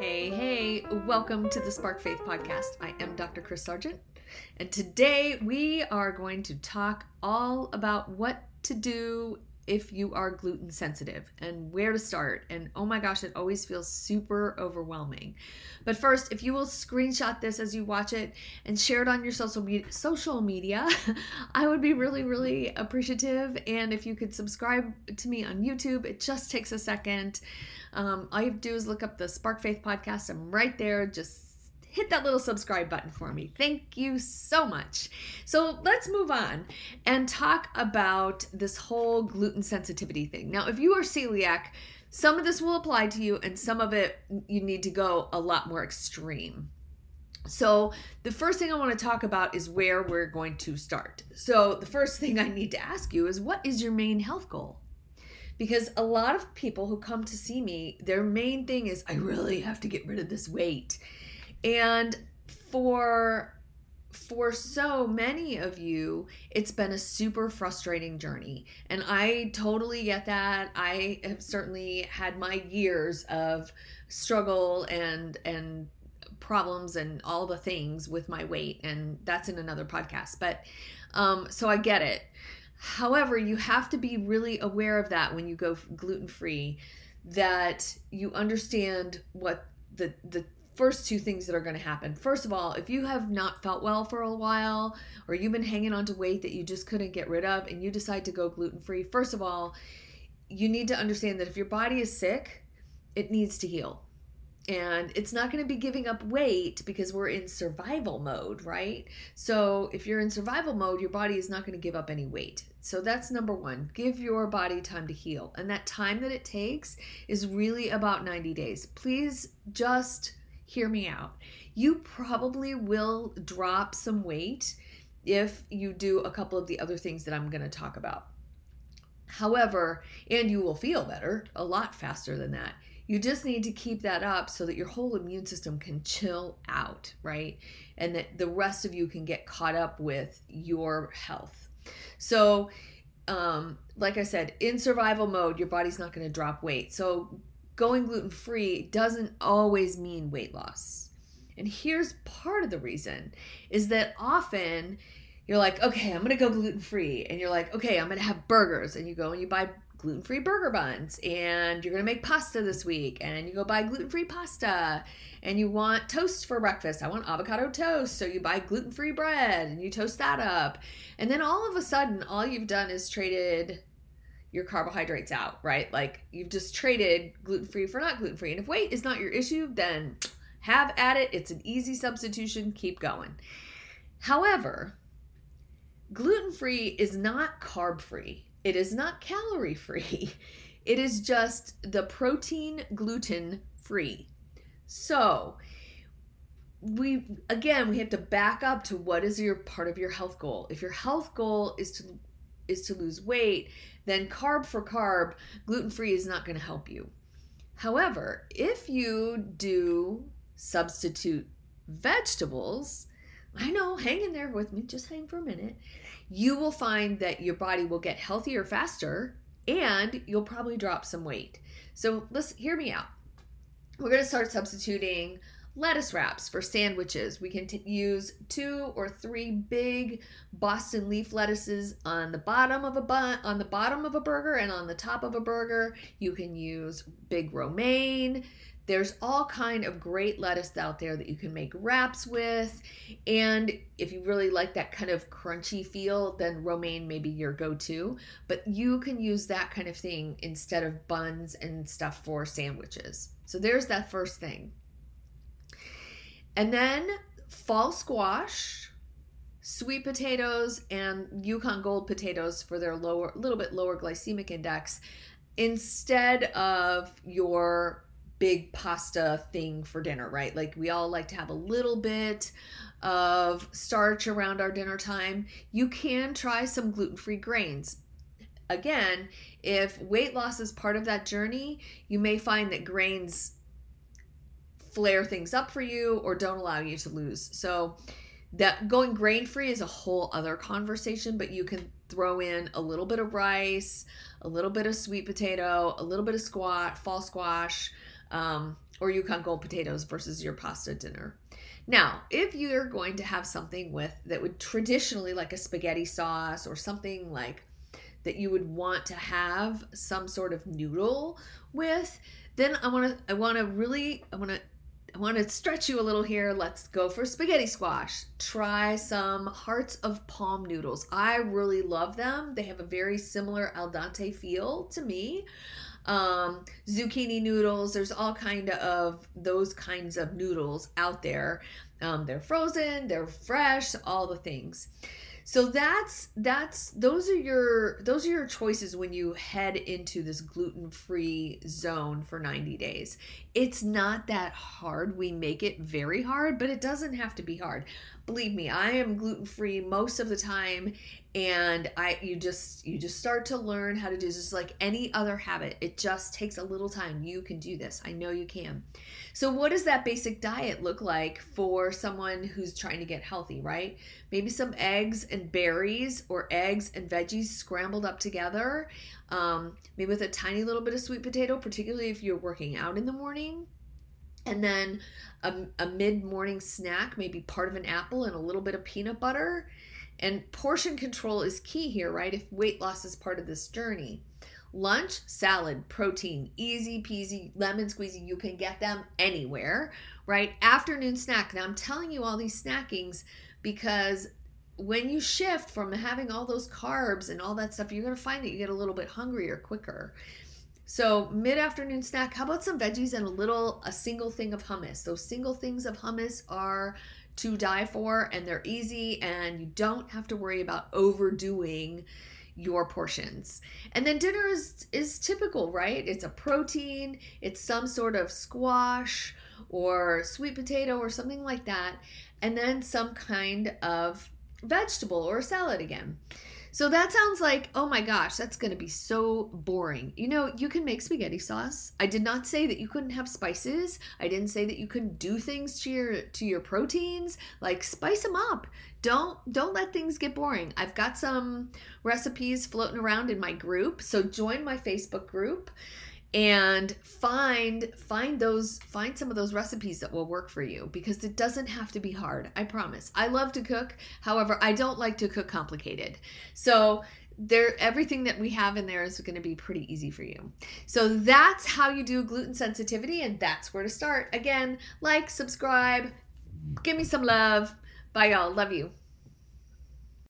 Hey, hey, welcome to the Spark Faith Podcast. I am Dr. Chris Sargent, and today we are going to talk all about what to do if you are gluten sensitive and where to start. And oh my gosh, it always feels super overwhelming. But first, if you will screenshot this as you watch it and share it on your social media, social media, I would be really, really appreciative. And if you could subscribe to me on YouTube, it just takes a second. Um, all you have to do is look up the Spark Faith podcast. I'm right there. Just hit that little subscribe button for me. Thank you so much. So let's move on and talk about this whole gluten sensitivity thing. Now, if you are celiac, some of this will apply to you, and some of it you need to go a lot more extreme. So, the first thing I want to talk about is where we're going to start. So, the first thing I need to ask you is what is your main health goal? Because a lot of people who come to see me, their main thing is, I really have to get rid of this weight. And for for so many of you, it's been a super frustrating journey. And I totally get that. I have certainly had my years of struggle and and problems and all the things with my weight and that's in another podcast. But um so I get it. However, you have to be really aware of that when you go gluten free that you understand what the the first two things that are going to happen. First of all, if you have not felt well for a while or you've been hanging on to weight that you just couldn't get rid of and you decide to go gluten free, first of all, you need to understand that if your body is sick, it needs to heal. And it's not going to be giving up weight because we're in survival mode, right? So, if you're in survival mode, your body is not going to give up any weight. So, that's number one. Give your body time to heal. And that time that it takes is really about 90 days. Please just hear me out. You probably will drop some weight if you do a couple of the other things that I'm going to talk about. However, and you will feel better a lot faster than that. You just need to keep that up so that your whole immune system can chill out, right? And that the rest of you can get caught up with your health. So, um, like I said, in survival mode, your body's not going to drop weight. So, going gluten free doesn't always mean weight loss. And here's part of the reason is that often you're like, okay, I'm to go gluten free. And you're like, okay, I'm to have burgers. And you go and you buy gluten free burger buns. And you're to make pasta this week. And you go buy gluten free pasta. And you want toast for breakfast. I want avocado toast. So you buy gluten free bread and you toast that up. And then all of a sudden, all you've done is traded your carbohydrates out, right? Like you've just traded gluten free for not gluten free. And if weight is not your issue, then have at it. It's an easy substitution. Keep going. However, gluten free is not carb free, it is not calorie free. It is just the protein gluten free. So, we again we have to back up to what is your part of your health goal if your health goal is to is to lose weight then carb for carb, gluten free is not going to help you. However, if you do substitute vegetables, I know, hang in there with me, just hang for a minute. You will find that your body will get healthier faster and you'll probably drop some weight. So let's hear me out. We're going to start substituting lettuce wraps for sandwiches. We can t- use two or three big Boston leaf lettuces on the bottom of a bun, on the bottom of a burger and on the top of a burger. You can use big romaine. There's all kind of great lettuce out there that you can make wraps with. And if you really like that kind of crunchy feel, then romaine may be your go-to. But you can use that kind of thing instead of buns and stuff for sandwiches. So there's that first thing. And then fall squash, sweet potatoes, and Yukon Gold potatoes for their lower, a little bit lower glycemic index instead of your big pasta thing for dinner, right? Like we all like to have a little bit of starch around our dinner time. You can try some gluten free grains. Again, if weight loss is part of that journey, you may find that grains flare things up for you or don't allow you to lose. So that going grain free is a whole other conversation, but you can throw in a little bit of rice, a little bit of sweet potato, a little bit of squat, fall squash, um, or Yukon Gold potatoes versus your pasta dinner. Now, if you're going to have something with that would traditionally like a spaghetti sauce or something like that you would want to have some sort of noodle with, then I want to I want to really I want to I want to stretch you a little here. Let's go for spaghetti squash. Try some hearts of palm noodles. I really love them. They have a very similar al dente feel to me. Um, zucchini noodles. There's all kind of those kinds of noodles out there. Um, they're frozen. They're fresh. All the things so that's that's those are your those are your choices when you head into this gluten-free zone for 90 days. It's not that hard. We make it very hard but it doesn't have to be hard. Believe me i am gluten-free most of the time and i you just you just start to learn how to do this. Just like any other habit it just takes a little time. You can do this. I know you can. So what does that basic diet look like for someone who's trying to get healthy right? Maybe some eggs and berries or eggs and veggies scrambled up together um, maybe with a tiny little bit of sweet potato particularly if you're working out in the morning. And then a, a mid-morning snack maybe part of an apple and a little bit of peanut butter and portion control is key here, right? If weight loss is part of this journey. Lunch, salad, protein, easy peasy, lemon squeezy. You can get them anywhere, right? Afternoon snack. Now, I'm telling you all these snackings because when you shift from having all those carbs and all that stuff, you're going to find that you get a little bit hungrier quicker. So, mid afternoon snack, how about some veggies and a little, a single thing of hummus? Those single things of hummus are to die for and they're easy and you don't have to worry about overdoing your portions. And then dinner is is typical, right? It's a protein, it's some sort of squash or sweet potato or something like that, and then some kind of vegetable or salad again. So that sounds like, oh my gosh, that's going to be so boring. You know, you can make spaghetti sauce. I did not say that you couldn't have spices. I didn't say that you couldn't do things to your to your proteins. Like spice them up. Don't don't let things get boring. I've got some recipes floating around in my group. So join my Facebook group and find find those find some of those recipes that will work for you because it doesn't have to be hard i promise. I love to cook. However i don't like to cook complicated. So there everything that we have in there is going to be pretty easy for you. So that's how you do gluten sensitivity and that's where to start. Again like subscribe give me some love. Bye y'all. Love you